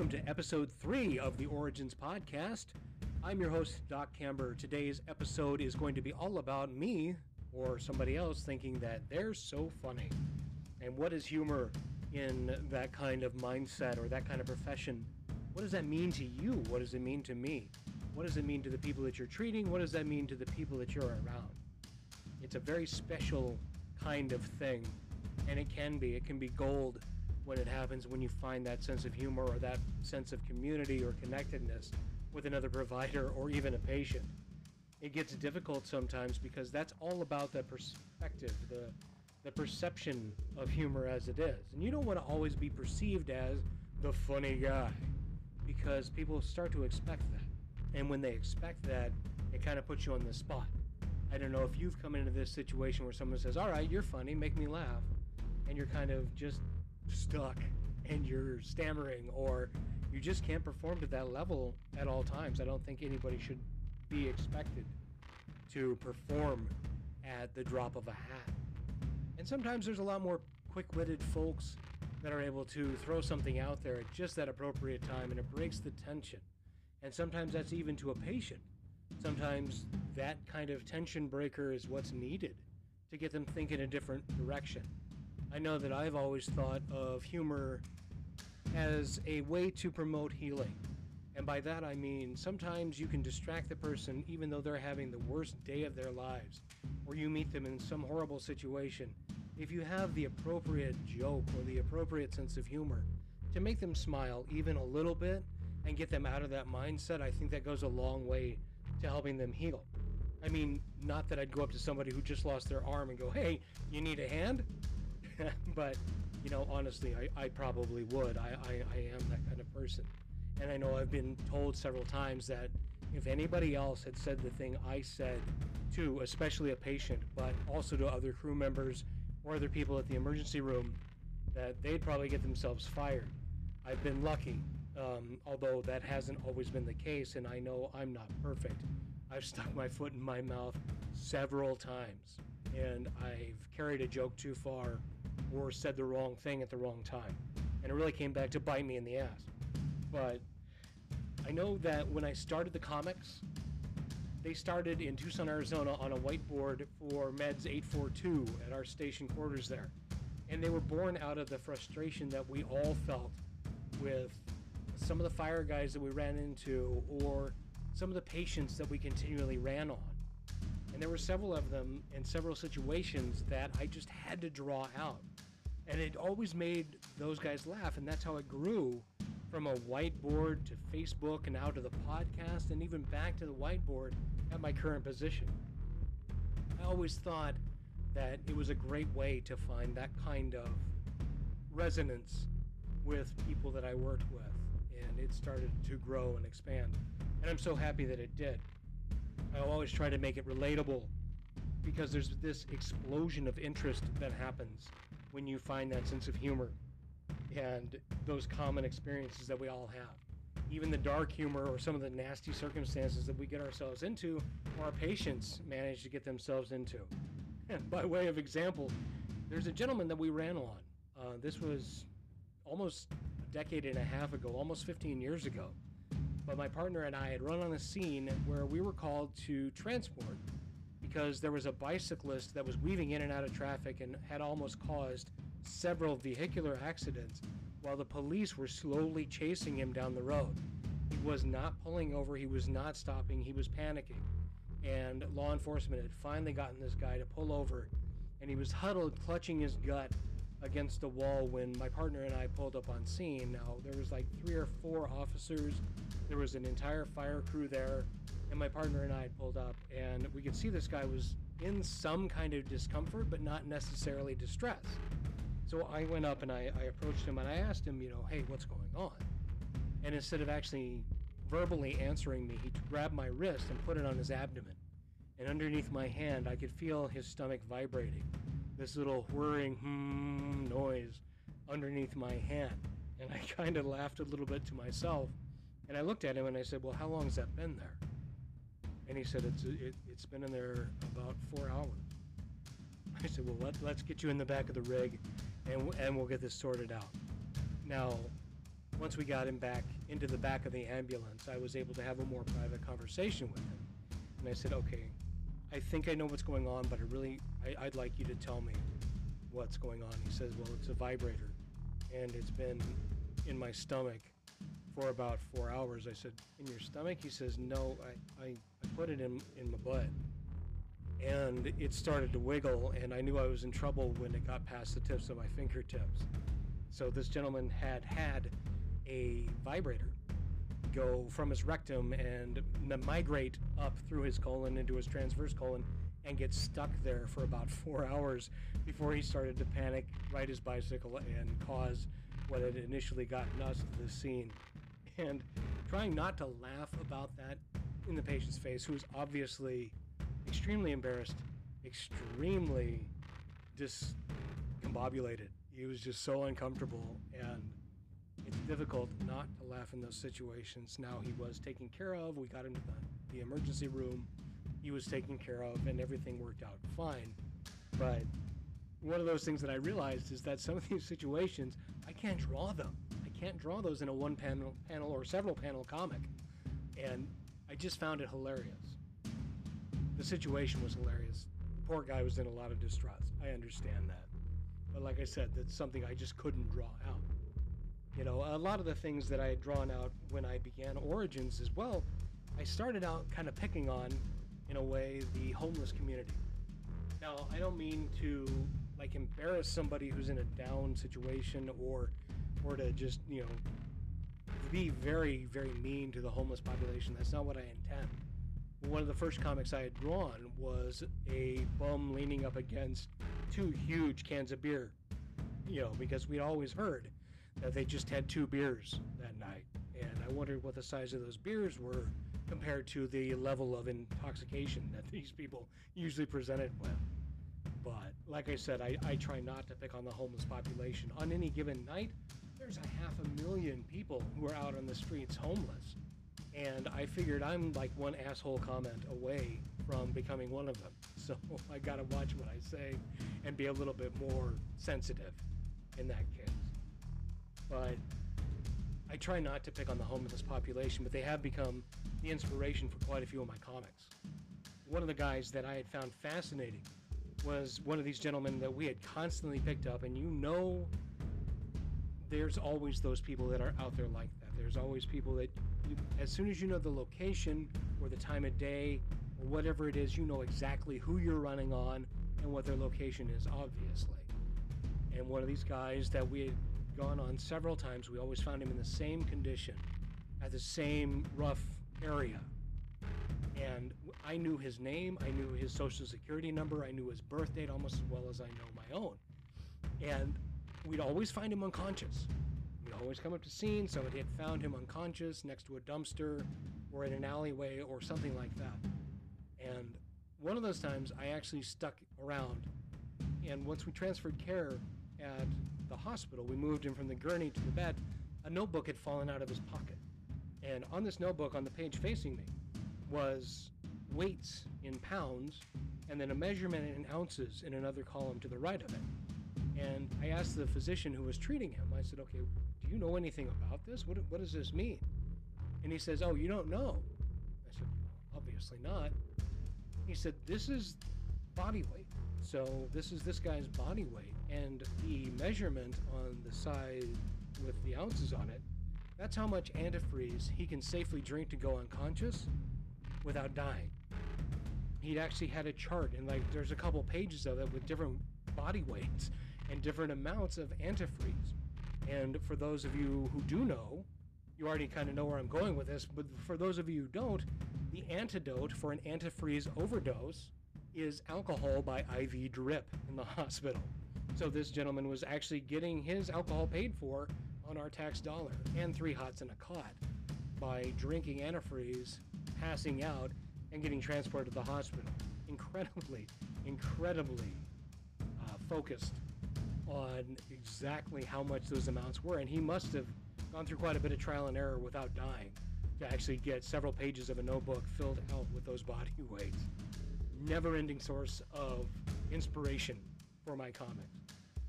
welcome to episode three of the Origins Podcast. I'm your host, Doc Camber. Today's episode is going to be all about me or somebody else thinking that they're so funny. And what is humor in that kind of mindset or that kind of profession? What does that mean to you? What does it mean to me? What does it mean to the people that you're treating? What does that mean to the people that you're around? It's a very special kind of thing, and it can be. It can be gold when it happens when you find that sense of humor or that sense of community or connectedness with another provider or even a patient. It gets difficult sometimes because that's all about the perspective, the the perception of humor as it is. And you don't want to always be perceived as the funny guy because people start to expect that. And when they expect that, it kind of puts you on the spot. I don't know if you've come into this situation where someone says, All right, you're funny, make me laugh. And you're kind of just stuck and you're stammering or you just can't perform to that level at all times. I don't think anybody should be expected to perform at the drop of a hat. And sometimes there's a lot more quick witted folks that are able to throw something out there at just that appropriate time and it breaks the tension. And sometimes that's even to a patient. Sometimes that kind of tension breaker is what's needed to get them thinking a different direction. I know that I've always thought of humor as a way to promote healing. And by that I mean sometimes you can distract the person even though they're having the worst day of their lives, or you meet them in some horrible situation. If you have the appropriate joke or the appropriate sense of humor to make them smile even a little bit and get them out of that mindset, I think that goes a long way to helping them heal. I mean, not that I'd go up to somebody who just lost their arm and go, hey, you need a hand? but, you know, honestly, I, I probably would. I, I, I am that kind of person. And I know I've been told several times that if anybody else had said the thing I said to, especially a patient, but also to other crew members or other people at the emergency room, that they'd probably get themselves fired. I've been lucky, um, although that hasn't always been the case, and I know I'm not perfect. I've stuck my foot in my mouth several times, and I've carried a joke too far or said the wrong thing at the wrong time. And it really came back to bite me in the ass. But I know that when I started the comics, they started in Tucson, Arizona on a whiteboard for Meds 842 at our station quarters there. And they were born out of the frustration that we all felt with some of the fire guys that we ran into or some of the patients that we continually ran on. And there were several of them in several situations that I just had to draw out. And it always made those guys laugh, and that's how it grew from a whiteboard to Facebook and out to the podcast and even back to the whiteboard at my current position. I always thought that it was a great way to find that kind of resonance with people that I worked with, and it started to grow and expand. And I'm so happy that it did. I always try to make it relatable because there's this explosion of interest that happens when you find that sense of humor and those common experiences that we all have. Even the dark humor or some of the nasty circumstances that we get ourselves into, or our patients manage to get themselves into. And by way of example, there's a gentleman that we ran on. Uh, this was almost a decade and a half ago, almost 15 years ago. But my partner and I had run on a scene where we were called to transport because there was a bicyclist that was weaving in and out of traffic and had almost caused several vehicular accidents while the police were slowly chasing him down the road. He was not pulling over, he was not stopping, he was panicking. And law enforcement had finally gotten this guy to pull over, and he was huddled, clutching his gut against the wall when my partner and I pulled up on scene. Now, there was like three or four officers, there was an entire fire crew there, and my partner and I had pulled up, and we could see this guy was in some kind of discomfort, but not necessarily distress. So I went up and I, I approached him and I asked him, you know, hey, what's going on? And instead of actually verbally answering me, he grabbed my wrist and put it on his abdomen. And underneath my hand, I could feel his stomach vibrating. This little whirring hmm noise underneath my hand. And I kind of laughed a little bit to myself. And I looked at him and I said, well, how long has that been there? And he said, it's, it, it's been in there about four hours. I said, well, let, let's get you in the back of the rig and, and we'll get this sorted out. Now, once we got him back into the back of the ambulance, I was able to have a more private conversation with him. And I said, okay, I think I know what's going on, but I really, I, I'd like you to tell me what's going on. He says, well, it's a vibrator, and it's been in my stomach for about four hours. I said, in your stomach? He says, no, I, I, I put it in, in my butt. And it started to wiggle, and I knew I was in trouble when it got past the tips of my fingertips. So this gentleman had had a vibrator go from his rectum and migrate up through his colon into his transverse colon and get stuck there for about four hours before he started to panic, ride his bicycle, and cause what had initially gotten us to the scene. And trying not to laugh about that in the patient's face, who was obviously extremely embarrassed, extremely discombobulated. He was just so uncomfortable and it's difficult not to laugh in those situations. Now he was taken care of. We got him to the, the emergency room. He was taken care of, and everything worked out fine. But one of those things that I realized is that some of these situations, I can't draw them. I can't draw those in a one panel, panel or several panel comic. And I just found it hilarious. The situation was hilarious. The poor guy was in a lot of distress. I understand that. But like I said, that's something I just couldn't draw out. You know, a lot of the things that I had drawn out when I began Origins as well, I started out kind of picking on, in a way, the homeless community. Now, I don't mean to like embarrass somebody who's in a down situation or or to just, you know, be very, very mean to the homeless population. That's not what I intend. One of the first comics I had drawn was a bum leaning up against two huge cans of beer. You know, because we'd always heard that they just had two beers that night. And I wondered what the size of those beers were compared to the level of intoxication that these people usually presented with. But like I said, I, I try not to pick on the homeless population. On any given night, there's a half a million people who are out on the streets homeless. And I figured I'm like one asshole comment away from becoming one of them. So I gotta watch what I say and be a little bit more sensitive in that case but I try not to pick on the homeless population, but they have become the inspiration for quite a few of my comics. One of the guys that I had found fascinating was one of these gentlemen that we had constantly picked up, and you know, there's always those people that are out there like that. There's always people that, you, as soon as you know the location or the time of day or whatever it is, you know exactly who you're running on and what their location is, obviously. And one of these guys that we had gone on several times. We always found him in the same condition, at the same rough area. And I knew his name, I knew his social security number, I knew his birth date almost as well as I know my own. And we'd always find him unconscious. We'd always come up to scene, somebody had found him unconscious next to a dumpster or in an alleyway or something like that. And one of those times I actually stuck around. And once we transferred care at the hospital, we moved him from the gurney to the bed. A notebook had fallen out of his pocket. And on this notebook, on the page facing me, was weights in pounds and then a measurement in ounces in another column to the right of it. And I asked the physician who was treating him, I said, okay, do you know anything about this? What, what does this mean? And he says, oh, you don't know. I said, obviously not. He said, this is body weight. So this is this guy's body weight and the measurement on the side with the ounces on it, that's how much antifreeze he can safely drink to go unconscious without dying. He'd actually had a chart, and like there's a couple pages of it with different body weights and different amounts of antifreeze. And for those of you who do know, you already kind of know where I'm going with this, but for those of you who don't, the antidote for an antifreeze overdose is alcohol by IV drip in the hospital. So this gentleman was actually getting his alcohol paid for on our tax dollar and three hots in a cot by drinking antifreeze, passing out, and getting transported to the hospital. Incredibly, incredibly uh, focused on exactly how much those amounts were. And he must have gone through quite a bit of trial and error without dying to actually get several pages of a notebook filled out with those body weights. Never ending source of inspiration for my comics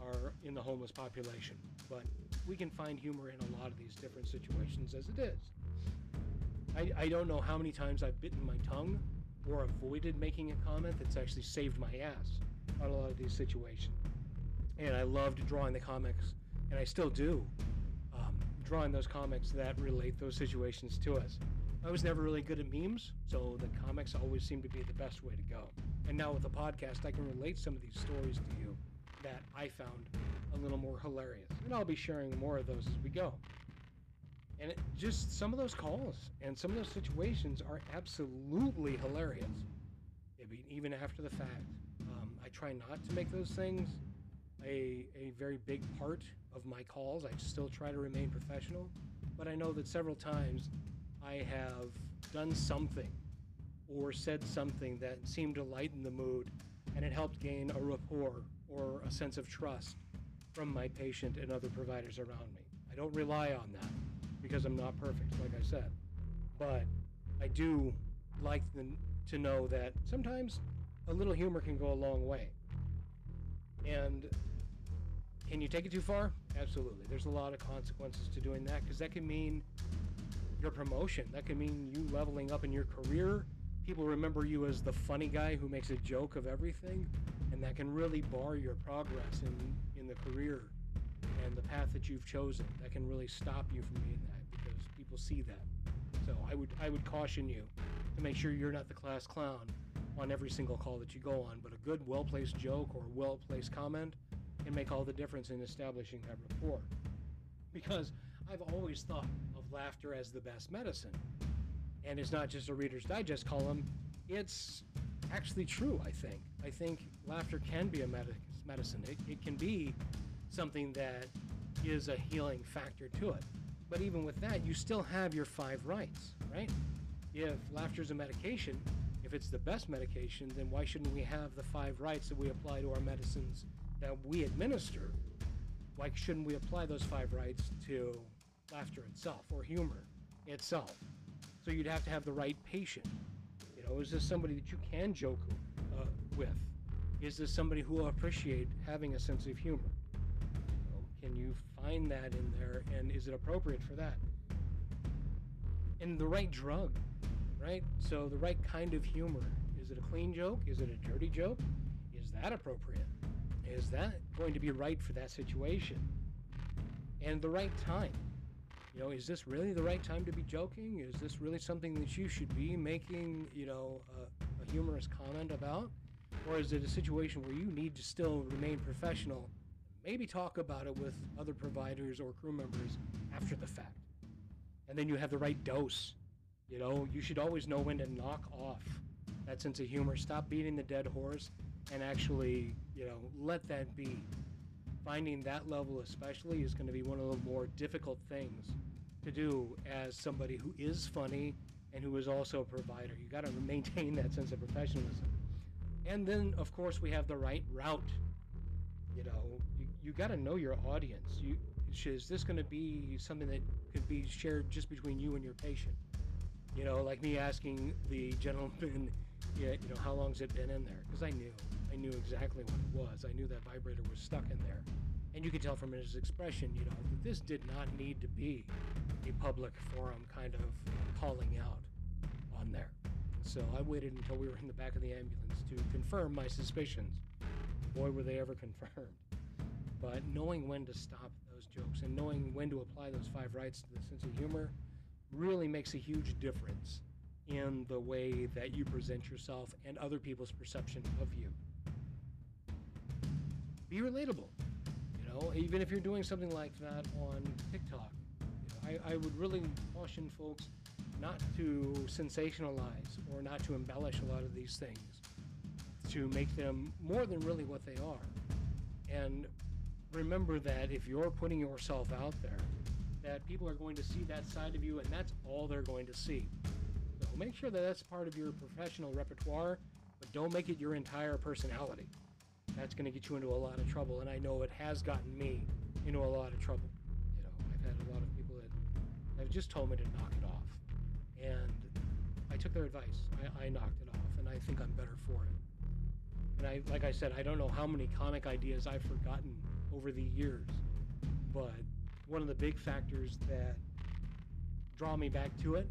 are in the homeless population. But we can find humor in a lot of these different situations as it is. I, I don't know how many times I've bitten my tongue or avoided making a comment that's actually saved my ass on a lot of these situations. And I loved drawing the comics, and I still do, um, drawing those comics that relate those situations to us. I was never really good at memes, so the comics always seem to be the best way to go. And now with the podcast, I can relate some of these stories to you that I found a little more hilarious. And I'll be sharing more of those as we go. And it, just some of those calls and some of those situations are absolutely hilarious. I mean, even after the fact. Um, I try not to make those things a, a very big part of my calls. I still try to remain professional. But I know that several times I have done something or said something that seemed to lighten the mood and it helped gain a rapport or a sense of trust from my patient and other providers around me. I don't rely on that because I'm not perfect, like I said. But I do like the, to know that sometimes a little humor can go a long way. And can you take it too far? Absolutely. There's a lot of consequences to doing that because that can mean your promotion. That can mean you leveling up in your career. People remember you as the funny guy who makes a joke of everything, and that can really bar your progress in, in the career and the path that you've chosen. That can really stop you from being that people see that. So I would I would caution you to make sure you're not the class clown on every single call that you go on, but a good well-placed joke or well-placed comment can make all the difference in establishing that rapport. Because I've always thought of laughter as the best medicine. And it's not just a Reader's Digest column, it's actually true, I think. I think laughter can be a med- medicine. It, it can be something that is a healing factor to it. But even with that, you still have your five rights, right? If laughter is a medication, if it's the best medication, then why shouldn't we have the five rights that we apply to our medicines that we administer? Why shouldn't we apply those five rights to laughter itself or humor itself? So you'd have to have the right patient. You know, is this somebody that you can joke uh, with? Is this somebody who will appreciate having a sense of humor? Can you find that in there, and is it appropriate for that? And the right drug, right? So the right kind of humor. Is it a clean joke? Is it a dirty joke? Is that appropriate? Is that going to be right for that situation? And the right time. You know, is this really the right time to be joking? Is this really something that you should be making, you know, a, a humorous comment about? Or is it a situation where you need to still remain professional? Maybe talk about it with other providers or crew members after the fact. And then you have the right dose. You know, you should always know when to knock off that sense of humor. Stop beating the dead horse and actually, you know, let that be. Finding that level, especially, is going to be one of the more difficult things to do as somebody who is funny and who is also a provider. You got to maintain that sense of professionalism. And then, of course, we have the right route. You know, you, got to know your audience. You is this going to be something that could be shared just between you and your patient? You know, like me asking the gentleman, you know, how long's it been in there? Because I knew, I knew exactly what it was. I knew that vibrator was stuck in there, and you could tell from his expression, you know, that this did not need to be a public forum kind of calling out on there. So I waited until we were in the back of the ambulance to confirm my suspicions. Boy, were they ever confirmed. But knowing when to stop those jokes and knowing when to apply those five rights to the sense of humor really makes a huge difference in the way that you present yourself and other people's perception of you. Be relatable. You know, even if you're doing something like that on TikTok, you know, I, I would really caution folks not to sensationalize or not to embellish a lot of these things, to make them more than really what they are. And remember that if you're putting yourself out there, that people are going to see that side of you, and that's all they're going to see. So make sure that that's part of your professional repertoire, but don't make it your entire personality. That's going to get you into a lot of trouble, and I know it has gotten me into a lot of trouble. You know, I've had a lot of people that have just told me to knock it off, and I took their advice. I, I knocked it off, and I think I'm better for it. And I, like I said, I don't know how many comic ideas I've forgotten over the years, but one of the big factors that draw me back to it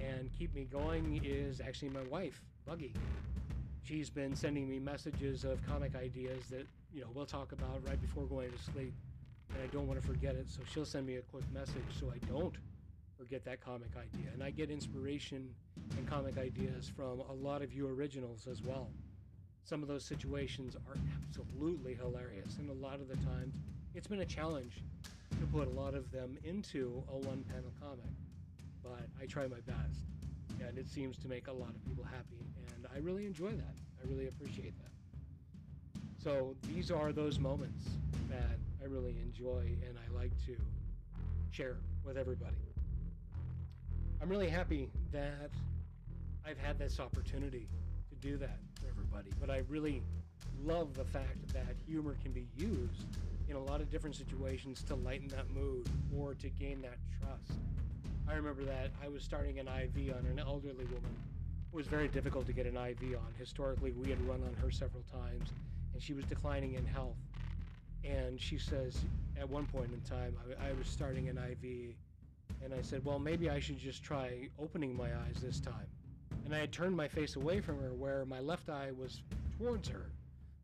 and keep me going is actually my wife, Buggy. She's been sending me messages of comic ideas that, you know, we'll talk about right before going to sleep. And I don't want to forget it, so she'll send me a quick message so I don't forget that comic idea. And I get inspiration and comic ideas from a lot of you originals as well. Some of those situations are absolutely hilarious, and a lot of the times it's been a challenge to put a lot of them into a one panel comic. But I try my best, and it seems to make a lot of people happy, and I really enjoy that. I really appreciate that. So these are those moments that I really enjoy and I like to share with everybody. I'm really happy that I've had this opportunity to do that everybody, but I really love the fact that humor can be used in a lot of different situations to lighten that mood or to gain that trust. I remember that I was starting an IV on an elderly woman. It was very difficult to get an IV on. Historically, we had run on her several times, and she was declining in health. And she says, at one point in time, I, I was starting an IV, and I said, Well, maybe I should just try opening my eyes this time. And I had turned my face away from her, where my left eye was towards her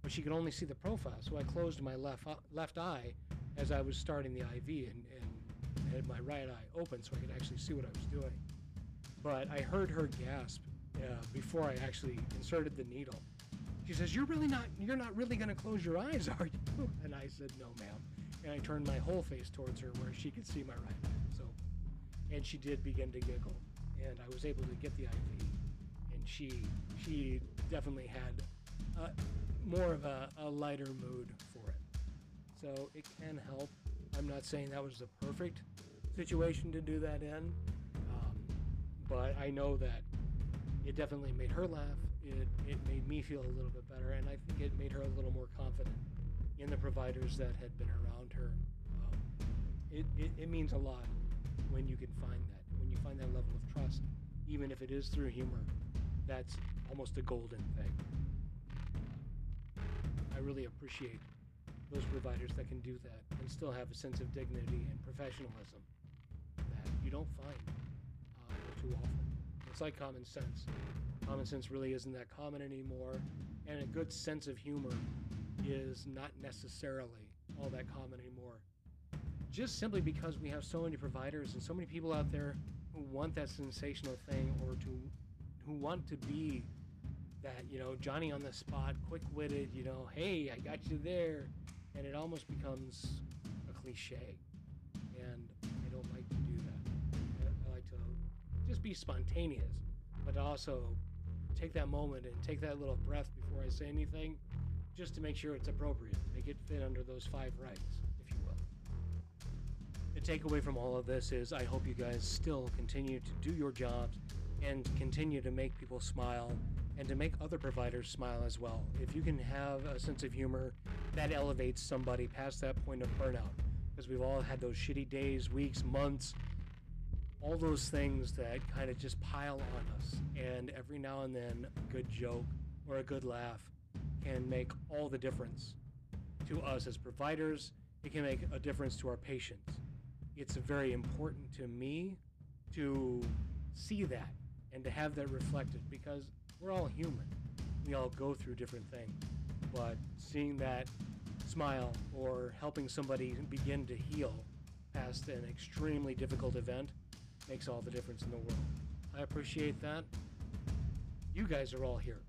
but she could only see the profile. So I closed my left left eye as I was starting the IV and, and had my right eye open so I could actually see what I was doing. But I heard her gasp uh, before I actually inserted the needle. She says, "You're really not. You're not really going to close your eyes, are you?" And I said, "No, ma'am." And I turned my whole face towards her where she could see my right eye. So, and she did begin to giggle, and I was able to get the IV. She she definitely had. More of a, a lighter mood for it. So it can help. I'm not saying that was the perfect situation to do that in, um, but I know that it definitely made her laugh. It, it made me feel a little bit better, and I think it made her a little more confident in the providers that had been around her. Um, it, it, it means a lot when you can find that, when you find that level of trust, even if it is through humor. That's almost a golden thing. I really appreciate those providers that can do that and still have a sense of dignity and professionalism that you don't find uh, too often. It's like common sense. Common sense really isn't that common anymore, and a good sense of humor is not necessarily all that common anymore. Just simply because we have so many providers and so many people out there who want that sensational thing or to who want to be that you know Johnny on the spot, quick-witted. You know, hey, I got you there, and it almost becomes a cliche, and I don't like to do that. I, like to just be spontaneous, but also take that moment and take that little breath before I say anything, just to make sure it's appropriate, make it fit under those five rights, if you will. The takeaway from all of this is I hope you guys still continue to do your jobs and continue to make people smile and to make other providers smile as well. If you can have a sense of humor, that elevates somebody past that point of burnout. Because we've all had those shitty days, weeks, months, all those things that kind of just pile on us. And every now and then, a good joke or a good laugh can make all the difference to us as providers. It can make a difference to our patients. It's very important to me to see that and to have that reflected because we're all human. We all go through different things. But seeing that smile or helping somebody begin to heal past an extremely difficult event makes all the difference in the world. I appreciate that. You guys are all here.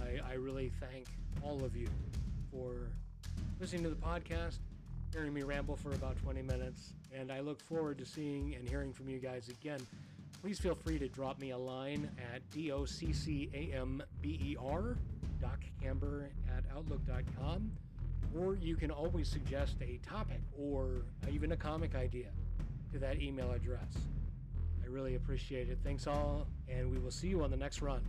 I, I really thank all of you for listening to the podcast, hearing me ramble for about 20 minutes, and I look forward to seeing and hearing from you guys again please feel free to drop me a line at d-o-c-c-a-m-b-e-r doccamber at outlook.com or you can always suggest a topic or even a comic idea to that email address. I really appreciate it. Thanks all and we will see you on the next run